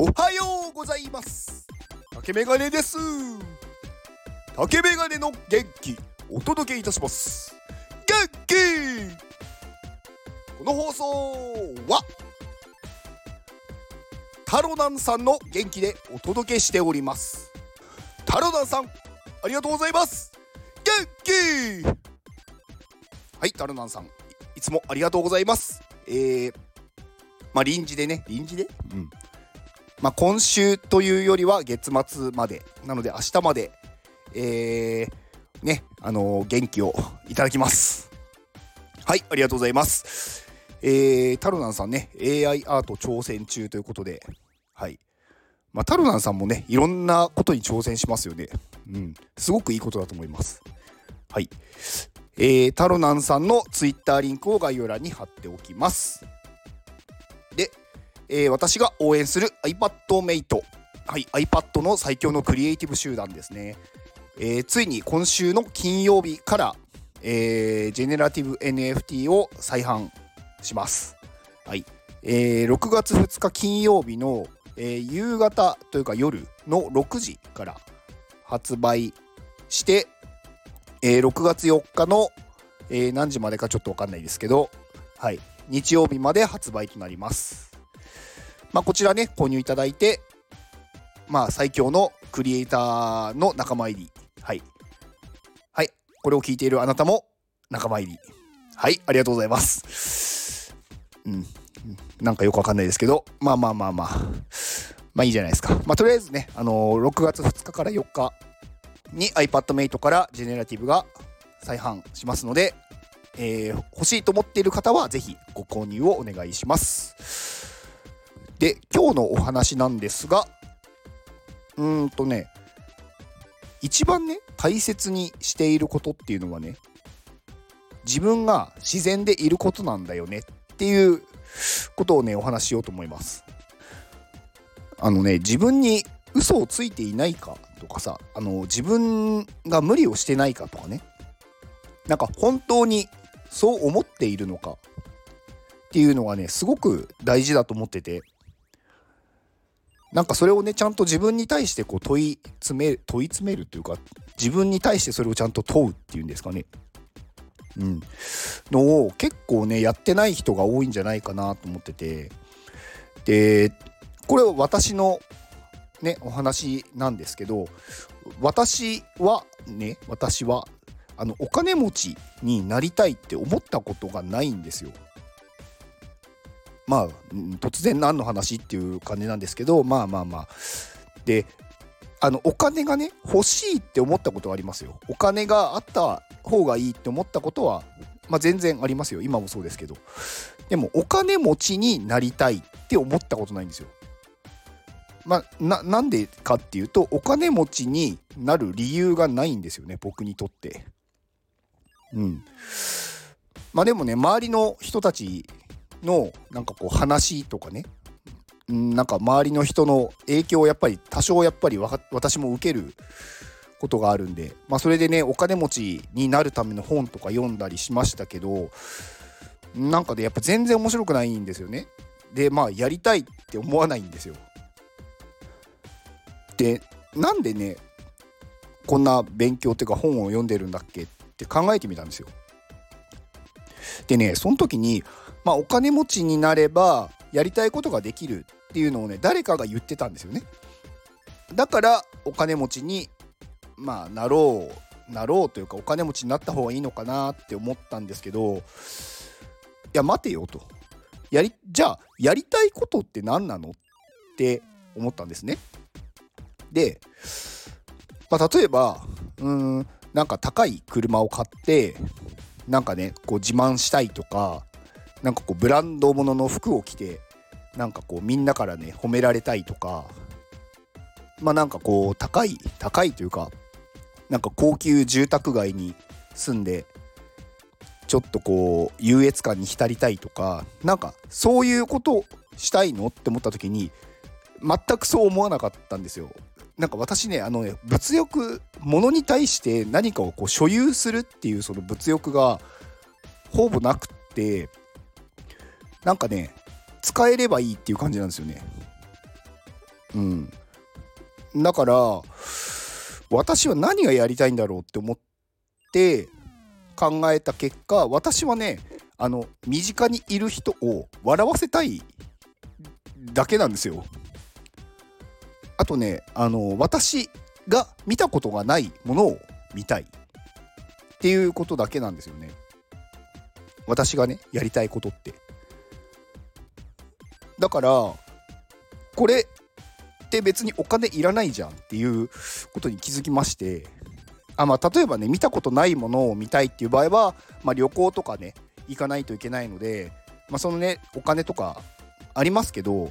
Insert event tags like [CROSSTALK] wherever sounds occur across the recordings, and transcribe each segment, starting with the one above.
おはようございます。竹メガネです。竹メガネの元気お届けいたします。元気!この放送はタロナンさんの元気でお届けしております。タロナンさんありがとうございます。元気!はいタロナンさんいつもありがとうございます。えー、まあ臨時でね臨時で？うん。まあ、今週というよりは月末までなので明日までえー、ねあのー、元気をいただきます。はいありがとうございます。えー、タロナンさんね AI アート挑戦中ということではい。まあ、タロナンさんもねいろんなことに挑戦しますよね。うん。すごくいいことだと思います。はい。えー、タロナンさんのツイッターリンクを概要欄に貼っておきます。でえー、私が応援する iPadMate、はい、iPad の最強のクリエイティブ集団ですね、えー、ついに今週の金曜日から、えー、ジェネラティブ NFT を再販します、はい。えー、6月2日金曜日の、えー、夕方というか夜の6時から発売して、えー、6月4日の、えー、何時までかちょっと分かんないですけど、はい、日曜日まで発売となります。まあ、こちらね、購入いただいて、まあ、最強のクリエイターの仲間入り。はい。はい。これを聞いているあなたも仲間入り。はい。ありがとうございます。うん。なんかよくわかんないですけど、まあまあまあまあ。まあいいじゃないですか。まあとりあえずね、あのー、6月2日から4日に iPadMate からジェネラティブが再販しますので、えー、欲しいと思っている方はぜひご購入をお願いします。で今日のお話なんですがうーんとね一番ね大切にしていることっていうのはね自分が自然でいることなんだよねっていうことをねお話しようと思います。あのね自分に嘘をついていないかとかさあの自分が無理をしてないかとかねなんか本当にそう思っているのかっていうのがねすごく大事だと思っててなんかそれをねちゃんと自分に対してこう問い詰め問い詰めるというか自分に対してそれをちゃんと問うっていうんですかね。うん。のを結構ねやってない人が多いんじゃないかなと思ってて。でこれは私のねお話なんですけど私はね私はあのお金持ちになりたいって思ったことがないんですよ。まあ突然何の話っていう感じなんですけどまあまあまあ。であのお金がね欲しいって思ったことはありますよ。お金があった方がいいって思ったことは、まあ、全然ありますよ。今もそうですけど。でもお金持ちになりたいって思ったことないんですよ。まあ、ななんでかっていうとお金持ちになる理由がないんですよね僕にとって。うん。まあでもね周りの人たちのなんかこう話とかねなんか周りの人の影響をやっぱり多少やっぱり私も受けることがあるんで、まあ、それでねお金持ちになるための本とか読んだりしましたけどなんかで、ね、やっぱ全然面白くないんですよね。でまあやりたいって思わないんですよ。でなんでねこんな勉強っていうか本を読んでるんだっけって考えてみたんですよ。でねその時にまあ、お金持ちになればやりたいことができるっていうのをね誰かが言ってたんですよね。だからお金持ちにまあなろうなろうというかお金持ちになった方がいいのかなって思ったんですけどいや待てよと。やりじゃあやりたいことって何なのって思ったんですね。で、まあ、例えばうんなんか高い車を買ってなんかねこう自慢したいとかなんかこうブランド物の服を着てなんかこうみんなからね褒められたいとかまあなんかこう高い高いというかなんか高級住宅街に住んでちょっとこう優越感に浸りたいとかなんかそういうことしたいのって思った時に全くそう思わなかったんですよ。なんか私ねあのね物欲物に対して何かをこう所有するっていうその物欲がほぼなくってなんかね使えればいいっていう感じなんですよねうんだから私は何がやりたいんだろうって思って考えた結果私はねあの身近にいる人を笑わせたいだけなんですよ。あとねあの私が見たことがないものを見たいっていうことだけなんですよね。私がねやりたいことって。だからこれって別にお金いらないじゃんっていうことに気づきましてあまあ例えばね見たことないものを見たいっていう場合は、まあ、旅行とかね行かないといけないので、まあ、そのねお金とかありますけど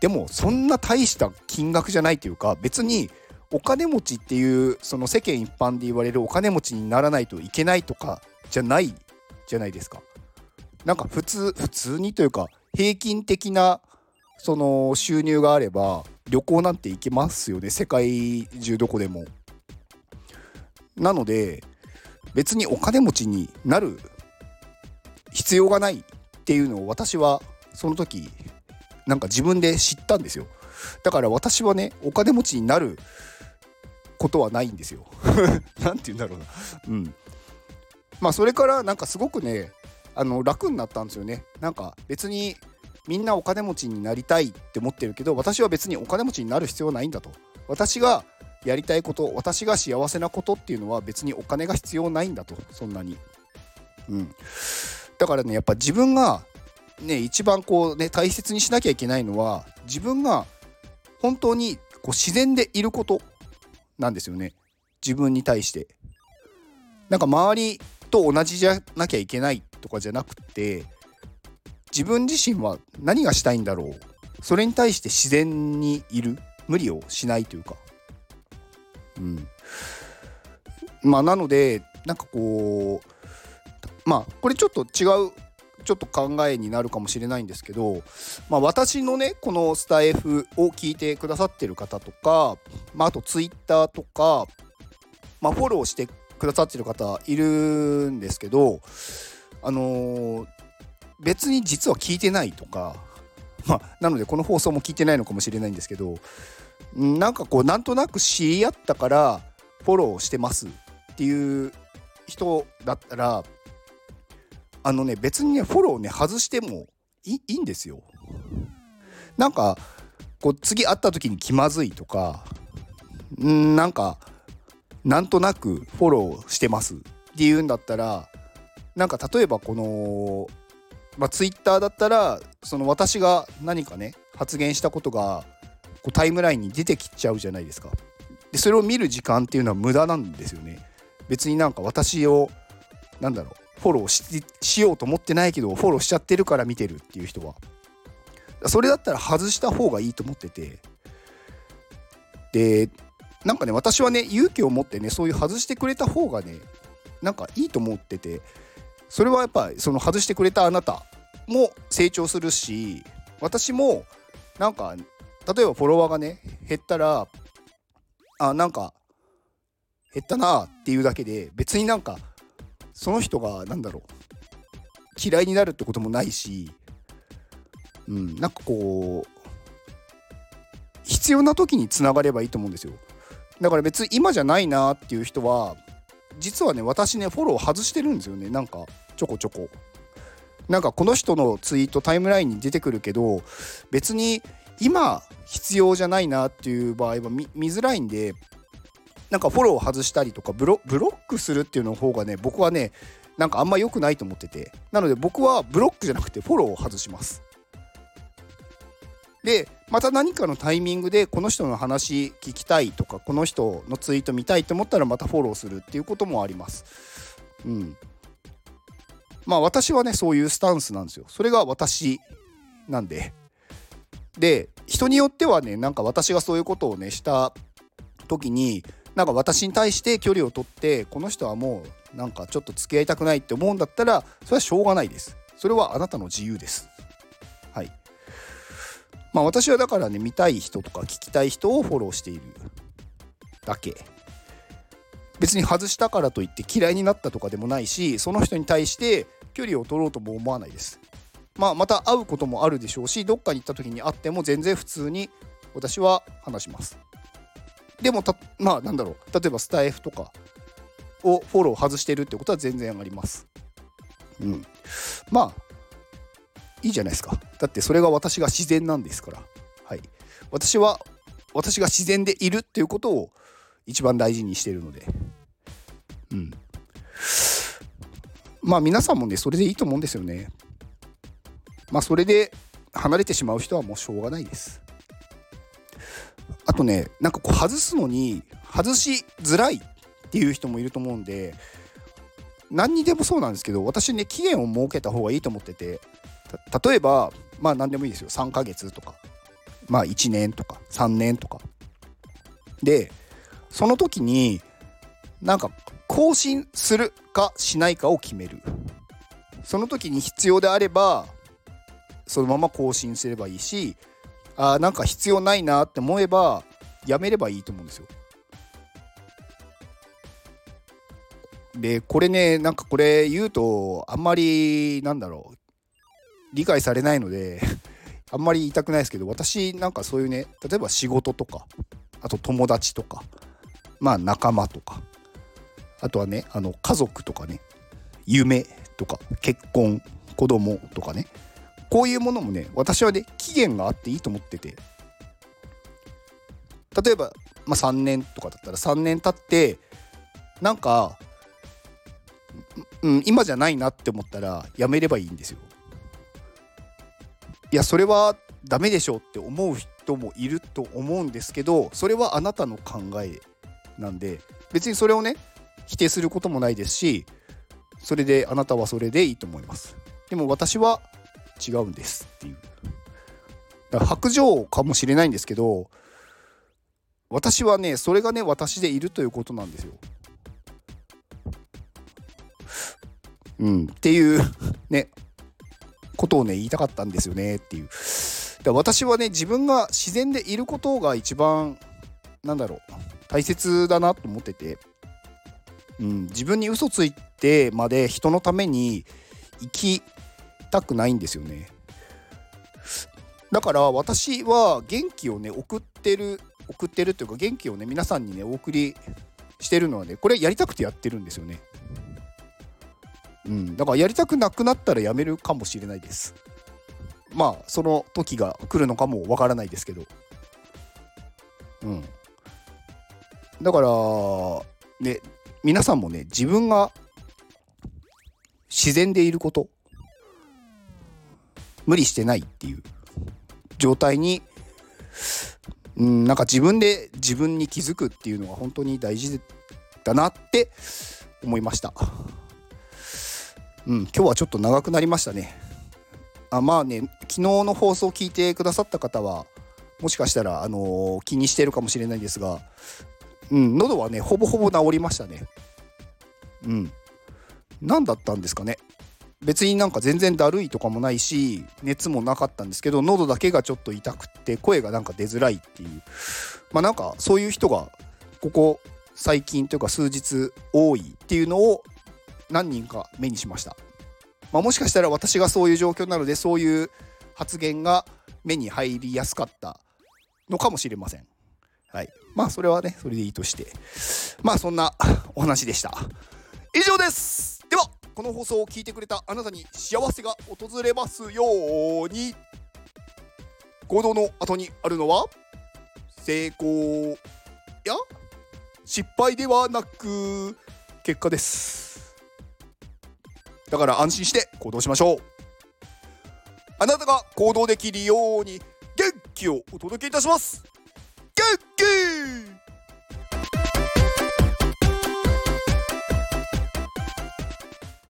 でもそんな大した金額じゃないというか別にお金持ちっていうその世間一般で言われるお金持ちにならないといけないとかじゃないじゃないですか。なんか普通普通にというか平均的なその収入があれば旅行なんて行けますよね。世界中どこでも。なので別にお金持ちになる必要がないっていうのを私はその時なんか自分で知ったんですよ。だから私はねお金持ちになることはないんですよ。[LAUGHS] 何て言うんだろうな。うん。まあそれからなんかすごくねあの楽になったんですよね。なんか別にみんなお金持ちになりたいって思ってるけど私は別にお金持ちになる必要はないんだと。私がやりたいこと私が幸せなことっていうのは別にお金が必要ないんだと。そんなに。うん。だからねやっぱ自分がね一番こうね大切にしなきゃいけないのは自分が本当にこう自然でいることなんですよね。自分に対して。なんか周りと同じじゃなきゃいけないとかじゃなくて自分自身は何がしたいんだろう。それに対して自然にいる。無理をしないというか。うん。まあなのでなんかこうまあこれちょっと違うちょっと考えになるかもしれないんですけど、まあ、私のねこのスタイフを聞いてくださってる方とか、まあ、あとツイッターとか、まあ、フォローしてくださってる方いるんですけどあのー、別に実は聞いてないとか、まあ、なのでこの放送も聞いてないのかもしれないんですけどなんかこうなんとなく知り合ったからフォローしてますっていう人だったらあのね別にねフォローね外してもいいんですよ。なんかこう次会った時に気まずいとかんなんかなんとなくフォローしてますっていうんだったらなんか例えばこのまあ、ツイッターだったらその私が何かね発言したことがこうタイムラインに出てきちゃうじゃないですか。でそれを見る時間っていうのは無駄なんですよね。別になんか私をなんだろうフォローししようと思ってないけどフォローしちゃってるから見てるっていう人はそれだったら外した方がいいと思っててでなんかね私はね勇気を持ってねそういう外してくれた方がねなんかいいと思っててそれはやっぱその外してくれたあなたも成長するし私もなんか例えばフォロワーがね減ったらあなんか減ったなっていうだけで別になんかその人が何だろう嫌いになるってこともないし、うん、なんかこう必要な時につながればいいと思うんですよ。だから別に今じゃないなっていう人は実はね私ねフォロー外してるんですよねなんか。ちょこちょこ。なんかこの人のツイートタイムラインに出てくるけど別に今必要じゃないなっていう場合は見づらいんでなんかフォロー外したりとかブロックするっていうの方がね僕はねなんかあんま良くないと思ってて。なので僕はブロックじゃなくてフォローを外します。でまた何かのタイミングでこの人の話聞きたいとかこの人のツイート見たいと思ったらまたフォローするっていうこともあります。うん。まあ私はねそういうスタンスなんですよ。それが私なんで。で人によってはねなんか私がそういうことをねした時になんか私に対して距離を取ってこの人はもうなんかちょっと付き合いたくないって思うんだったらそれはしょうがないです。それはあなたの自由です。はい。まあ私はだからね見たい人とか聞きたい人をフォローしているだけ。別に外したからといって嫌いになったとかでもないしその人に対して距離を取ろうとも思わないです。まあまた会うこともあるでしょうしどっかに行った時に会っても全然普通に私は話します。でもたまあなんだろう。例えばスタイフとかをフォロー外してるってことは全然あります。うん。まあいいじゃないですか。だってそれが私が自然なんですから。はい。私は私が自然でいるっていうことを一番大事にしてるので。うん。まあ皆さんもねそれでいいと思うんですよね。まあそれで離れてしまう人はもうしょうがないです。あとねなんかこう外すのに外しづらいっていう人もいると思うんで何にでもそうなんですけど私ね期限を設けた方がいいと思ってて。例えばまあ何でもいいですよ。3ヶ月とか。まあ1年とか。3年とか。でその時になんか更新するかしないかを決める。その時に必要であればそのまま更新すればいいしあなんか必要ないなって思えばやめればいいと思うんですよ。でこれねなんかこれ言うとあんまりなんだろう理解されないので [LAUGHS] あんまり言いたくないですけど私なんかそういうね例えば仕事とかあと友達とかまあ仲間とか。あとはねあの家族とかね。夢とか結婚子供とかね。こういうものもね私はね期限があっていいと思ってて。例えば、まあ、3年とかだったら3年経ってなんか、うん、今じゃないなって思ったらやめればいいんですよ。いやそれはダメでしょうって思う人もいると思うんですけどそれはあなたの考えなんで別にそれをね否定することもないですしそれであなたはそれでいいと思います。でも私は違うんですっていう。だから白状かもしれないんですけど私はねそれがね私でいるということなんですよ。うんっていうねことをね言いたかったんですよねっていう。だ私はね自分が自然でいることが一番なんだろう。大切だなと思ってて、うん、自分に嘘ついてまで人のために生きたくないんですよねだから私は元気をね送ってる送ってるというか元気をね皆さんにねお送りしてるのはねこれやりたくてやってるんですよねうん、だからやりたくなくなったらやめるかもしれないです。まあその時が来るのかもわからないですけど。うん。だからね皆さんもね自分が自然でいること無理してないっていう状態にうんなんか自分で自分に気づくっていうのが本当に大事だなって思いました。うん、今日はちょっと長くなりましたね。あまあね、昨日の放送を聞いてくださった方は、もしかしたら、あのー、気にしてるかもしれないですが、うん、喉はね、ほぼほぼ治りましたね。うん。何だったんですかね。別になんか全然だるいとかもないし、熱もなかったんですけど、喉だけがちょっと痛くて、声がなんか出づらいっていう。まあなんかそういう人が、ここ最近というか数日多いっていうのを何人か目にしました、まあ、もしかしたら私がそういう状況なのでそういう発言が目に入りやすかったのかもしれませんはいまあそれはねそれでいいとして。まあそんなお話でした。以上です。ではこの放送を聞いてくれたあなたに幸せが訪れますように。行動の後にあるのは成功や失敗ではなく結果です。だから安心して行動しましょう。あなたが行動できるように元気をお届けいたします。Go, go!